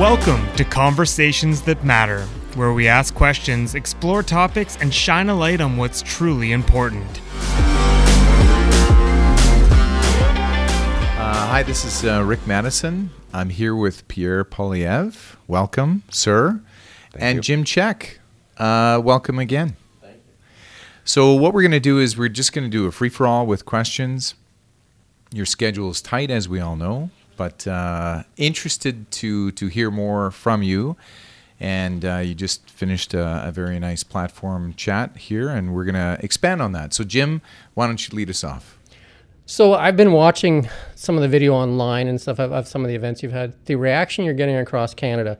Welcome to Conversations That Matter, where we ask questions, explore topics, and shine a light on what's truly important. Uh, hi, this is uh, Rick Madison. I'm here with Pierre Poilievre. Welcome, sir. and you. Jim Check. Uh, welcome again. Thank you. So, what we're going to do is we're just going to do a free for all with questions. Your schedule is tight, as we all know, but uh, interested to, to hear more from you. And uh, you just finished a, a very nice platform chat here, and we're going to expand on that. So, Jim, why don't you lead us off? So I've been watching some of the video online and stuff of, of some of the events you've had. The reaction you're getting across Canada,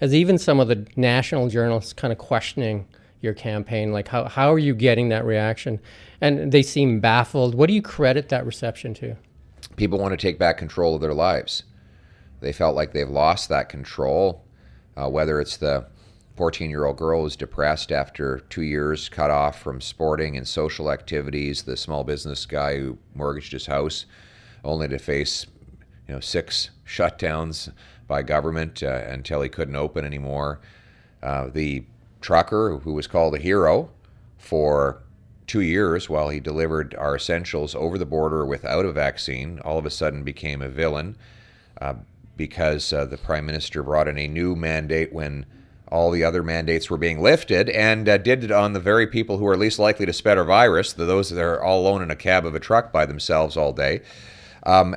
as even some of the national journalists kind of questioning your campaign, like how how are you getting that reaction? And they seem baffled. What do you credit that reception to? People want to take back control of their lives. They felt like they've lost that control, uh, whether it's the 14 year old girl who's depressed after two years cut off from sporting and social activities, the small business guy who mortgaged his house only to face you know six shutdowns by government uh, until he couldn't open anymore. Uh, the trucker who was called a hero for two years while he delivered our essentials over the border without a vaccine, all of a sudden became a villain uh, because uh, the prime minister brought in a new mandate when all the other mandates were being lifted and uh, did it on the very people who are least likely to spread a virus, those that are all alone in a cab of a truck by themselves all day. Um,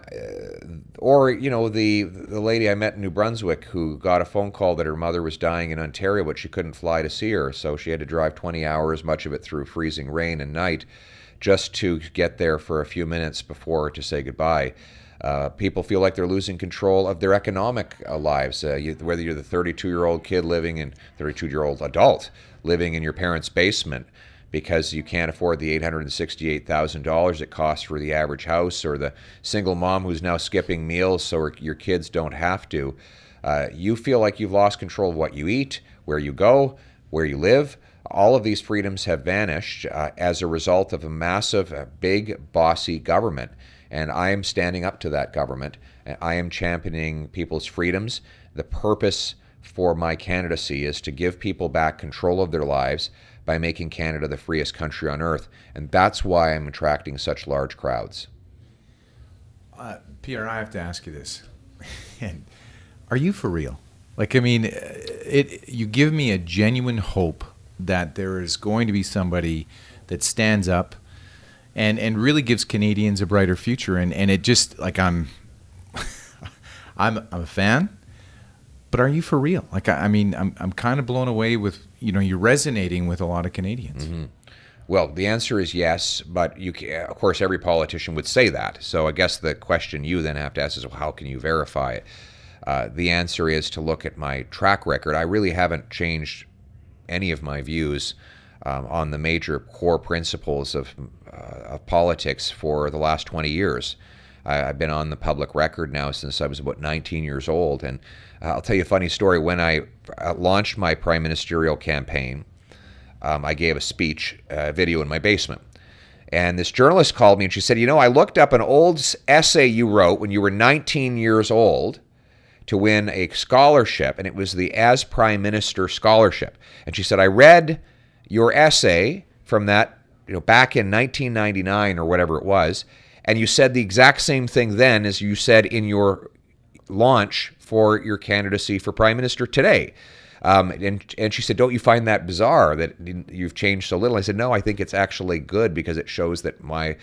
or you know the the lady I met in New Brunswick who got a phone call that her mother was dying in Ontario, but she couldn't fly to see her, so she had to drive 20 hours, much of it through freezing rain and night, just to get there for a few minutes before to say goodbye. Uh, people feel like they're losing control of their economic uh, lives. Uh, you, whether you're the 32 year old kid living in 32 year old adult living in your parents' basement because you can't afford the $868,000 it costs for the average house, or the single mom who's now skipping meals so your kids don't have to. Uh, you feel like you've lost control of what you eat, where you go, where you live. All of these freedoms have vanished uh, as a result of a massive, uh, big, bossy government. And I am standing up to that government. I am championing people's freedoms. The purpose for my candidacy is to give people back control of their lives by making Canada the freest country on earth. And that's why I'm attracting such large crowds. Uh, Pierre, I have to ask you this. are you for real? Like, I mean, it. You give me a genuine hope that there is going to be somebody that stands up and and really gives Canadians a brighter future. And and it just like I'm, I'm I'm a fan. But are you for real? Like, I, I mean, I'm I'm kind of blown away with you know you're resonating with a lot of Canadians. Mm-hmm. Well, the answer is yes, but you can, of course every politician would say that. So I guess the question you then have to ask is, well, how can you verify it? Uh, the answer is to look at my track record. I really haven't changed any of my views um, on the major core principles of, uh, of politics for the last 20 years. I, have been on the public record now since I was about 19 years old, and uh, I'll tell you a funny story. When I uh, launched my prime ministerial campaign, um, I gave a speech, uh, video in my basement. And this journalist called me and she said, You know, I looked up an old essay you wrote when you were 19 years old to win a scholarship, and it was the As Prime Minister Scholarship. And she said, I read your essay from that, you know, back in 1999 or whatever it was, and you said the exact same thing then as you said in your launch for your candidacy for prime minister today. Um, and, and she said, Don't you find that bizarre that you've changed so little? I said, No, I think it's actually good because it shows that my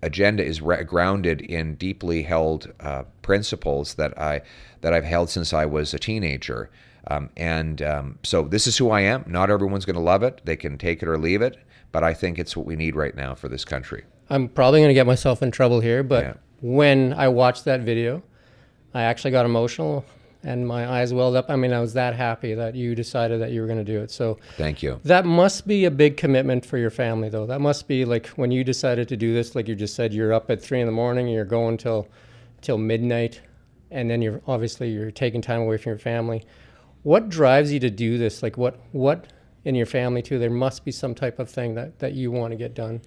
agenda is re- grounded in deeply held uh, principles that I that I've held since I was a teenager. Um, and um, so this is who I am. Not everyone's going to love it; they can take it or leave it. But I think it's what we need right now for this country. I'm probably going to get myself in trouble here, but yeah. when I watched that video, I actually got emotional and my eyes welled up. I mean, I was that happy that you decided that you were going to do it. So thank you. That must be a big commitment for your family, though. That must be like when you decided to do this, like you just said, you're up at three in the morning and you're going till till midnight, and then you're obviously you're taking time away from your family. What drives you to do this? Like what what in your family too? There must be some type of thing that that you want to get done.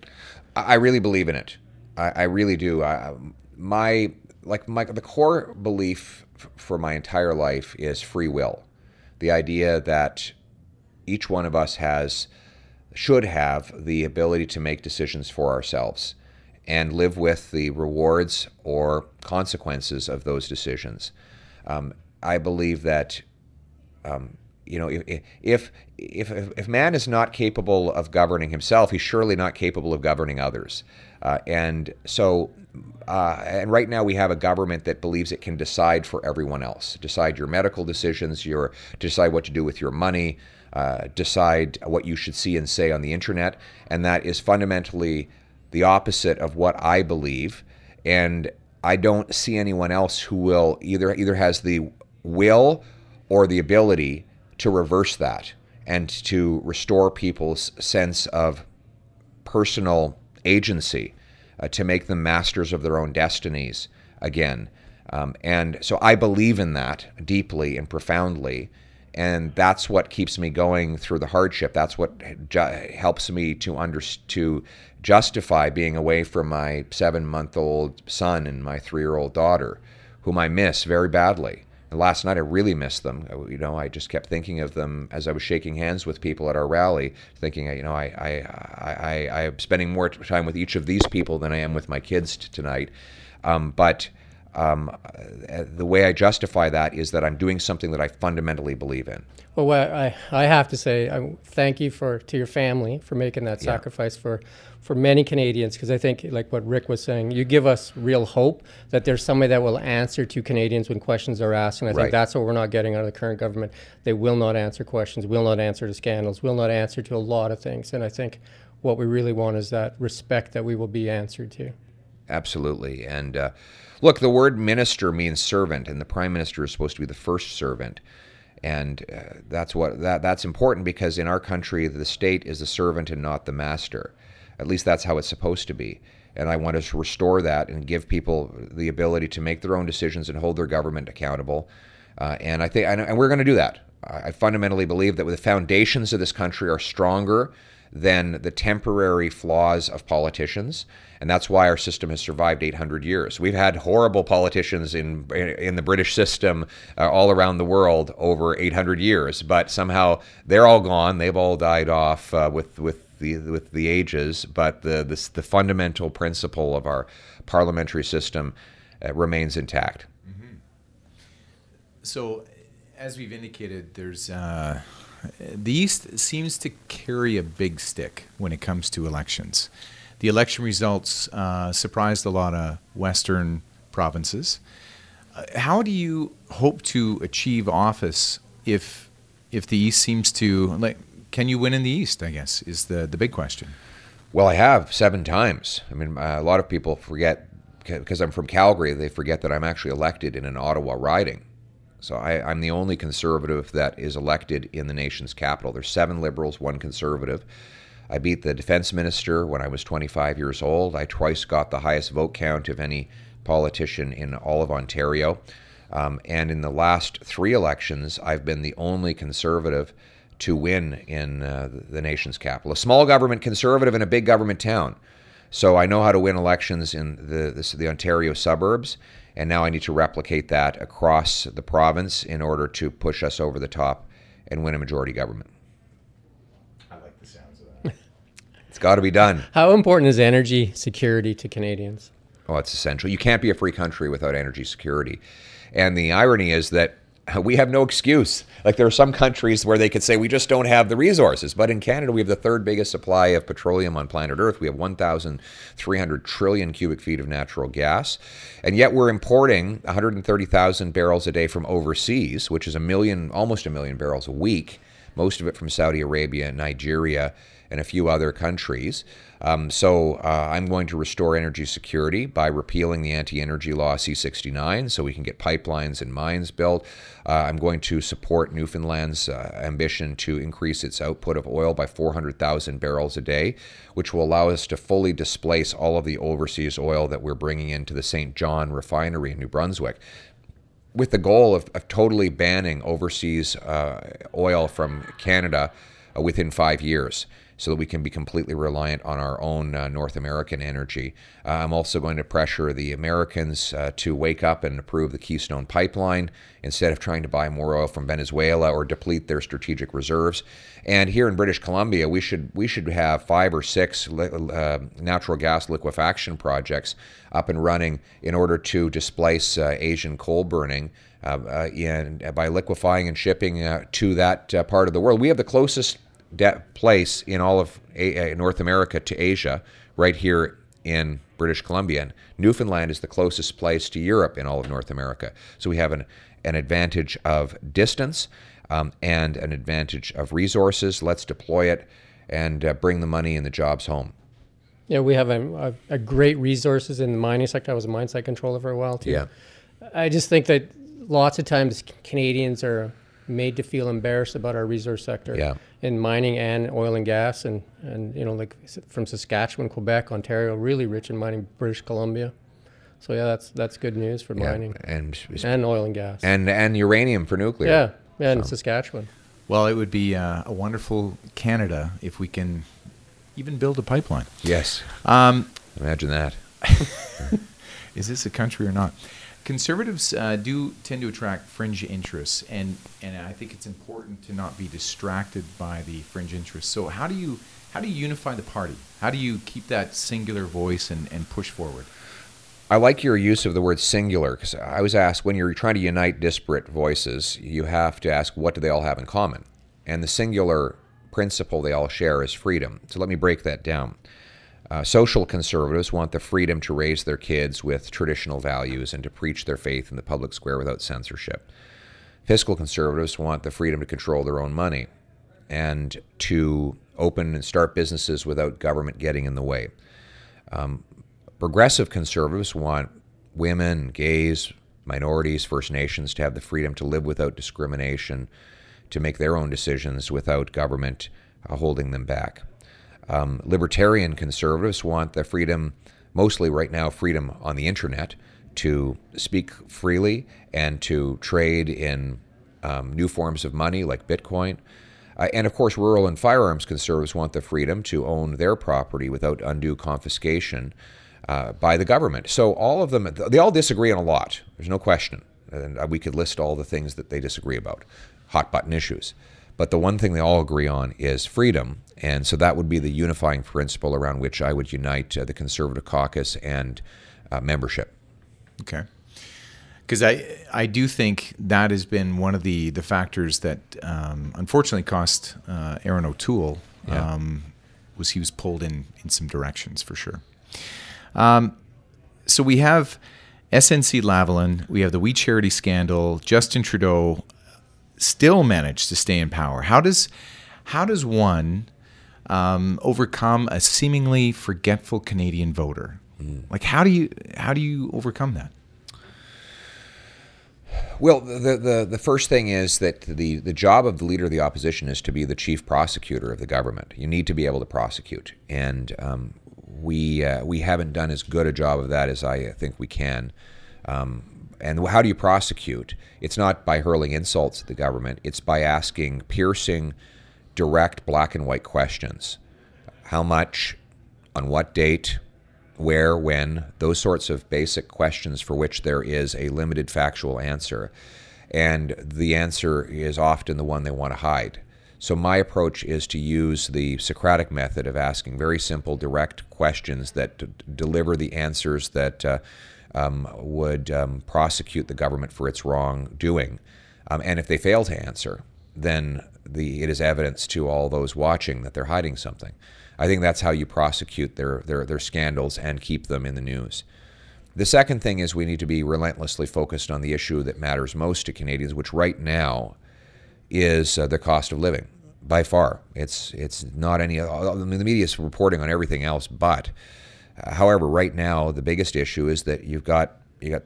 I really believe in it. I, I really do. I, my like my the core belief f- for my entire life is free will. The idea that each one of us has should have the ability to make decisions for ourselves and live with the rewards or consequences of those decisions. Um, I believe that um, you know if, if if if man is not capable of governing himself, he's surely not capable of governing others. Uh, and so, uh, and right now we have a government that believes it can decide for everyone else, decide your medical decisions, your decide what to do with your money, uh, decide what you should see and say on the internet, and that is fundamentally the opposite of what I believe. And I don't see anyone else who will either either has the will or the ability to reverse that and to restore people's sense of personal agency, uh, to make them masters of their own destinies again. Um, and so I believe in that deeply and profoundly. And that's what keeps me going through the hardship. That's what ju- helps me to under to justify being away from my seven-month-old son and my three-year-old daughter, whom I miss very badly. And last night I really missed them. You know, I just kept thinking of them as I was shaking hands with people at our rally, thinking, you know, I, I, I, I, am spending more time with each of these people than I am with my kids tonight. Um, but um, uh, the way I justify that is that I'm doing something that I fundamentally believe in. Well, I, I have to say, I thank you for to your family for making that yeah. sacrifice for for many Canadians because I think, like what Rick was saying, you give us real hope that there's somebody that will answer to Canadians when questions are asked. And I right. think that's what we're not getting out of the current government. They will not answer questions, will not answer to scandals, will not answer to a lot of things. And I think what we really want is that respect that we will be answered to. Absolutely. And uh, look, the word minister means servant, and the prime minister is supposed to be the first servant and uh, that's what that that's important because in our country the state is the servant and not the master at least that's how it's supposed to be. And I want to restore that and give people the ability to make their own decisions and hold their government accountable. Uh, and I think, and we're going to do that. I fundamentally believe that the foundations of this country are stronger than the temporary flaws of politicians, and that's why our system has survived 800 years. We've had horrible politicians in in the British system uh, all around the world over 800 years, but somehow they're all gone. They've all died off uh, with with the with the ages, but the the, the fundamental principle of our parliamentary system uh, remains intact. Mm-hmm. So, as we've indicated, there's uh, the East seems to carry a big stick when it comes to elections. The election results uh, surprised a lot of Western provinces. Uh, how do you hope to achieve office if if the East seems to like can you win in the East? I guess is the the big question. Well, I have seven times. I mean, a lot of people forget because I'm from Calgary. They forget that I'm actually elected in an Ottawa riding. So I, I'm the only conservative that is elected in the nation's capital. There's seven liberals, one conservative. I beat the defense minister when I was 25 years old. I twice got the highest vote count of any politician in all of Ontario. Um, and in the last three elections, I've been the only conservative to win in uh, the nation's capital. A small government conservative in a big government town. So I know how to win elections in the, the, the Ontario suburbs, and now I need to replicate that across the province in order to push us over the top and win a majority government. I like the sounds of that. it's got to be done. How important is energy security to Canadians? Oh, it's essential. You can't be a free country without energy security. And the irony is that uh, we have no excuse. Like there are some countries where they could say we just don't have the resources, but in Canada we have the third biggest supply of petroleum on planet Earth. We have 1,300 trillion cubic feet of natural gas, and yet we're importing 130,000 barrels a day from overseas, which is a million, almost a million barrels a week. Most of it from Saudi Arabia, Nigeria, and a few other countries. Um, so uh, I'm going to restore energy security by repealing the anti-energy law C69 so we can get pipelines and mines built. Uh, I'm going to support Newfoundland's uh, ambition to increase its output of oil by 400,000 barrels a day, which will allow us to fully displace all of the overseas oil that we're bringing into the Saint John refinery in New Brunswick with the goal of, of totally banning overseas uh, oil from Canada uh, within five years. So that we can be completely reliant on our own uh, North American energy. Uh, I'm also going to pressure the Americans uh, to wake up and approve the Keystone Pipeline instead of trying to buy more oil from Venezuela or deplete their strategic reserves. And here in British Columbia, we should we should have five or six uh, natural gas liquefaction projects up and running in order to displace uh, Asian coal burning. Uh, in, by liquefying and shipping to that part of the world, we have the closest de- place in all of A- North America to Asia, right here in British Columbia. And Newfoundland is the closest place to Europe in all of North America. So we have an, an advantage of distance um, and an advantage of resources. Let's deploy it and uh, bring the money and the jobs home. Yeah, we have a, a, a, great resources in the mining sector. I was a mine site controller for a while too. Yeah. I just think that lots of times Canadians are made to feel embarrassed about our resource sector yeah. In mining and oil and gas and, and you know like from Saskatchewan, Quebec, Ontario, really rich in mining, British Columbia. So yeah, that's that's good news for yeah, mining and and oil and gas and and uranium for nuclear. Yeah, yeah, so. in Saskatchewan. Well, it would be uh, a wonderful Canada if we can even build a pipeline. Yes. Um, Imagine that. is this a country or not? Conservatives uh, do tend to attract fringe interests, and and I think it's important to not be distracted by the fringe interests. So how do you how do you unify the party? How do you keep that singular voice and, and push forward? I like your use of the word singular because I was asked when you're trying to unite disparate voices, you have to ask what do they all have in common, and the singular principle they all share is freedom. So let me break that down. Uh, social conservatives want the freedom to raise their kids with traditional values and to preach their faith in the public square without censorship. Fiscal conservatives want the freedom to control their own money and to open and start businesses without government getting in the way. Um, progressive conservatives want women, gays, minorities, First Nations to have the freedom to live without discrimination, to make their own decisions without government uh, holding them back. Um, libertarian conservatives want the freedom, mostly right now, freedom on the internet to speak freely and to trade in um, new forms of money like Bitcoin. Uh, and of course, rural and firearms conservatives want the freedom to own their property without undue confiscation uh, by the government. So all of them, they all disagree on a lot. There's no question. And uh, we could list all the things that they disagree about, hot button issues. But the one thing they all agree on is freedom. And so that would be the unifying principle around which I would unite uh, the Conservative caucus and uh, membership. Okay. Because I, I do think that has been one of the, the factors that um, unfortunately cost uh, Erin O'Toole. Yeah. Um, was he was pulled in in some directions for sure. Um, so we have SNC Lavalin, we have the We Charity scandal, Justin Trudeau still manage to stay in power? How does how does one um, overcome a seemingly forgetful Canadian voter? Mm. Like how do you how do you overcome that? Well, the, the the first thing is that the the job of the leader of the opposition is to be the chief prosecutor of the government. You need to be able to prosecute, and um, we uh, we haven't done as good a job of that as I think we can. Um, and how do you prosecute? It's not by hurling insults at the government, it's by asking piercing, direct, black and white questions. How much, on what date, where, when, those sorts of basic questions for which there is a limited factual answer. And the answer is often the one they want to hide. So, my approach is to use the Socratic method of asking very simple, direct questions that d- deliver the answers that uh, um, would um, prosecute the government for its wrongdoing. Um, and if they fail to answer, then the, it is evidence to all those watching that they're hiding something. I think that's how you prosecute their, their, their scandals and keep them in the news. The second thing is we need to be relentlessly focused on the issue that matters most to Canadians, which right now is uh, the cost of living. By far, it's it's not any. I mean, the media is reporting on everything else, but however, right now the biggest issue is that you've got you got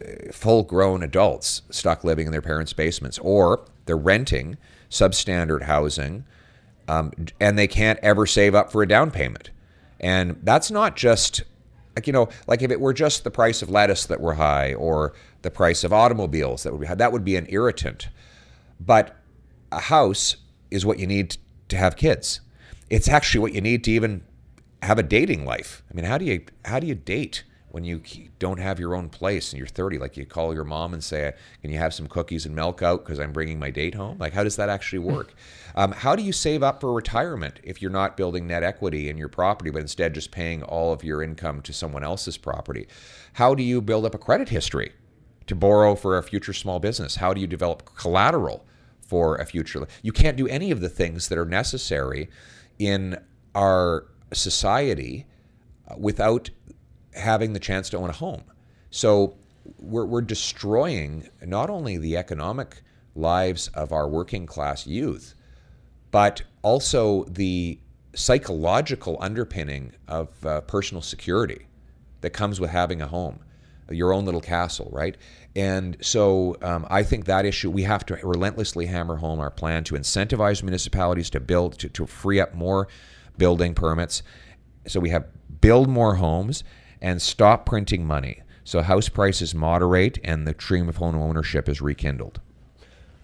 uh, full-grown adults stuck living in their parents' basements, or they're renting substandard housing, um, and they can't ever save up for a down payment. And that's not just like you know, like if it were just the price of lettuce that were high, or the price of automobiles that would be high, that would be an irritant. But a house is what you need to have kids. it's actually what you need to even have a dating life. I mean, how do you how do you date when you don't have your own place and you're 30? Like you call your mom and say, "Can you have some cookies and milk out because I'm bringing my date home?" Like, how does that actually work? um, how do you save up for retirement if you're not building net equity in your property, but instead just paying all of your income to someone else's property? How do you build up a credit history to borrow for a future small business? How do you develop collateral for a future? You can't do any of the things that are necessary in our society uh, without having the chance to own a home. So we're, we're destroying not only the economic lives of our working class youth, but also the psychological underpinning of uh, personal security that comes with having a home, your own little castle, right? And so um, I think that issue, we have to relentlessly hammer home our plan to incentivize municipalities to build, to, to free up more building permits. So we have build more homes and stop printing money. So house prices moderate and the dream of home ownership is rekindled.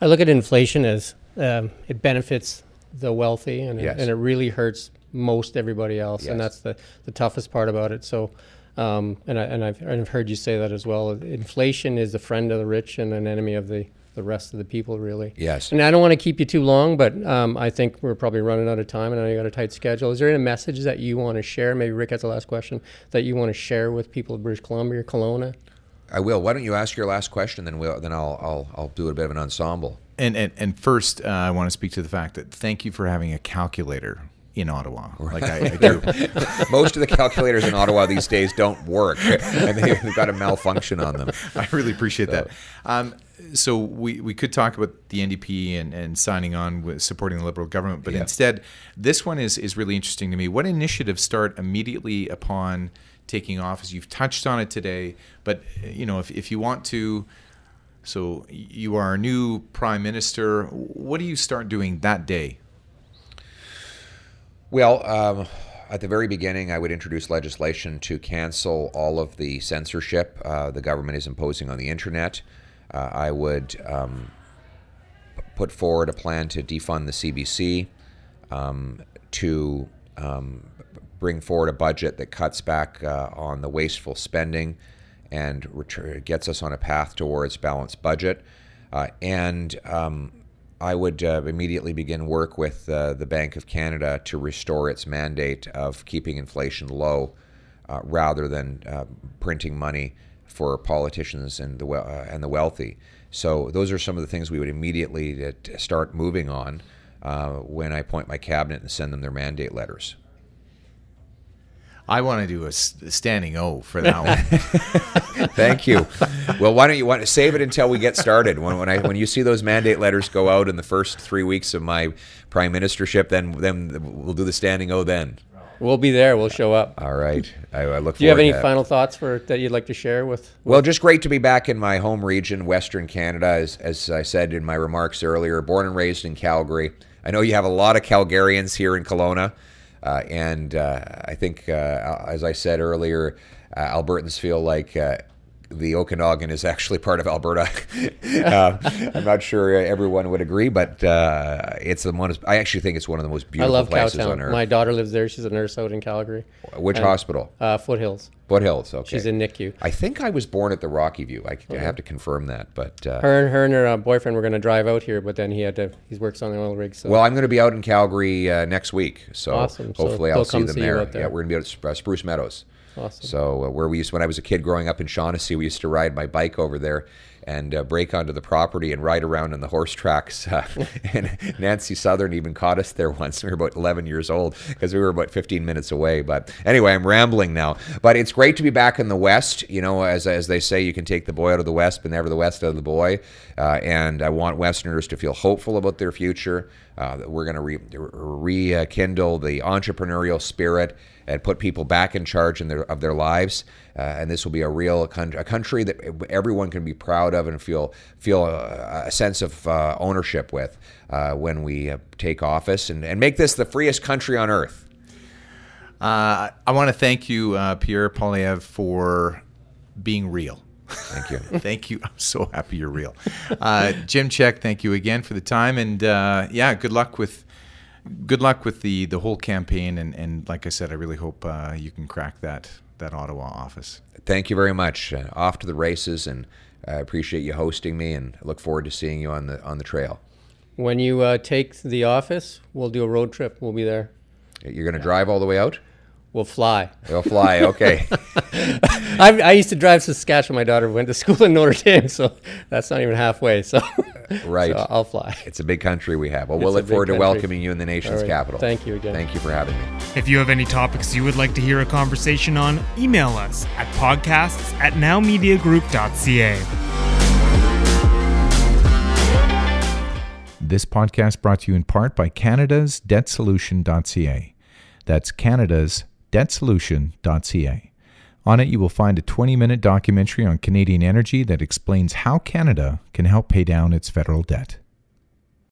I look at inflation as um, it benefits the wealthy and, Yes. it, and it really hurts most everybody else. Yes. And that's the, the toughest part about it. So, um, and, I, and I've, I've heard you say that as well. Inflation is a friend of the rich and an enemy of the, the rest of the people, really. Yes. And I don't want to keep you too long, but um, I think we're probably running out of time, and I know you got a tight schedule. Is there any message that you want to share? Maybe Rick has the last question that you want to share with people of British Columbia or Kelowna. I will. Why don't you ask your last question, then we'll then I'll I'll, I'll do a bit of an ensemble. And and, and first, uh, I want to speak to the fact that thank you for having a calculator in Ottawa. Like I, I do. Most of the calculators in Ottawa these days don't work, and they've got a malfunction on them. I really appreciate that. Um, so we, we could talk about the NDP and, and signing on with supporting the Liberal government, but Yeah. instead, this one is, is really interesting to me. What initiatives start immediately upon taking office? You've touched on it today, but you know if, if you want to, so you are a new prime minister. What do you start doing that day? Well, um, at the very beginning, I would introduce legislation to cancel all of the censorship uh, the government is imposing on the internet. Uh, I would um, put forward a plan to defund the CBC, um, to um, bring forward a budget that cuts back uh, on the wasteful spending and retur- gets us on a path towards balanced budget. Uh, and um, I would uh, immediately begin work with uh, the Bank of Canada to restore its mandate of keeping inflation low uh, rather than printing money for politicians and the, uh, and the wealthy. So, those are some of the things we would immediately uh, start moving on uh, when I appoint my cabinet and send them their mandate letters. I want to do a standing O for that one. Thank you. well, why don't you want to save it until we get started? When, when I when you see those mandate letters go out in the first three weeks of my prime ministership, then then we'll do the standing O then. We'll be there. We'll show up. All right. I, I look. Do you have any final thoughts for that you'd like to share with? Well, just great to be back in my home region, Western Canada. As, as I said in my remarks earlier, born and raised in Calgary. I know you have a lot of Calgarians here in Kelowna. Uh, and uh, I think, uh, as I said earlier, uh, Albertans feel like uh, the Okanagan is actually part of Alberta. uh, I'm not sure everyone would agree, but uh, it's the one. I actually think it's one of the most I beautiful love places on Cowtown. earth. My daughter lives there. She's a nurse out in Calgary. Which and- hospital? Uh, Foothills. Foothills. Okay. She's in NICU. I think I was born at the Rockyview. I, I have to confirm that, but uh, Her and her and her uh, boyfriend were going to drive out here, but then he had to. He works on the oil rig. So Well, I'm going to be out in Calgary uh, next week, so Awesome. Hopefully they'll I'll see them see there. there. Yeah, we're going to be out at Spruce Meadows. Awesome. So uh, where we used when I was a kid growing up in Shawnessy, we used to ride my bike over there and uh, break onto the property and ride around in the horse tracks. Uh, and Nancy Southern even caught us there once. We were about 11 years old because we were about 15 minutes away. But anyway, I'm rambling now. But it's great to be back in the West. You know, as as they say, you can take the boy out of the West, but never the West out of the boy. Uh, and I want Westerners to feel hopeful about their future. Uh, we're going to re- rekindle the entrepreneurial spirit and put people back in charge in their, of their lives. Uh, and this will be a real a country that everyone can be proud of and feel feel a, a sense of uh, ownership with uh, when we uh, take office and, and make this the freest country on earth. Uh, I want to thank you, uh, Pierre Poilievre, for being real. Thank you. thank you. I'm so happy you're real. Uh, Jim Check, thank you again for the time. And uh, yeah, good luck with good luck with the the whole campaign, and and like I said, I really hope uh, you can crack that that Ottawa office. Thank you very much. Uh, off to the races, and I appreciate you hosting me, and I look forward to seeing you on the on the trail. When you uh, take the office, we'll do a road trip. We'll be there. You're going to drive all the way out? We'll fly. We'll fly. Okay. I, I used to drive to Saskatchewan. My daughter went to school in Notre Dame, so that's not even halfway. So, right. so I'll fly. It's a big country we have. Well, we'll a look big forward to country. welcoming you in the nation's All right. capital. Thank you again. Thank you for having me. If you have any topics you would like to hear a conversation on, email us at podcasts at nowmediagroup.ca. This podcast brought to you in part by Canada's debtsolution.ca. That's Canada's debtsolution.ca. On it, you will find a 20 minute documentary on Canadian energy that explains how Canada can help pay down its federal debt.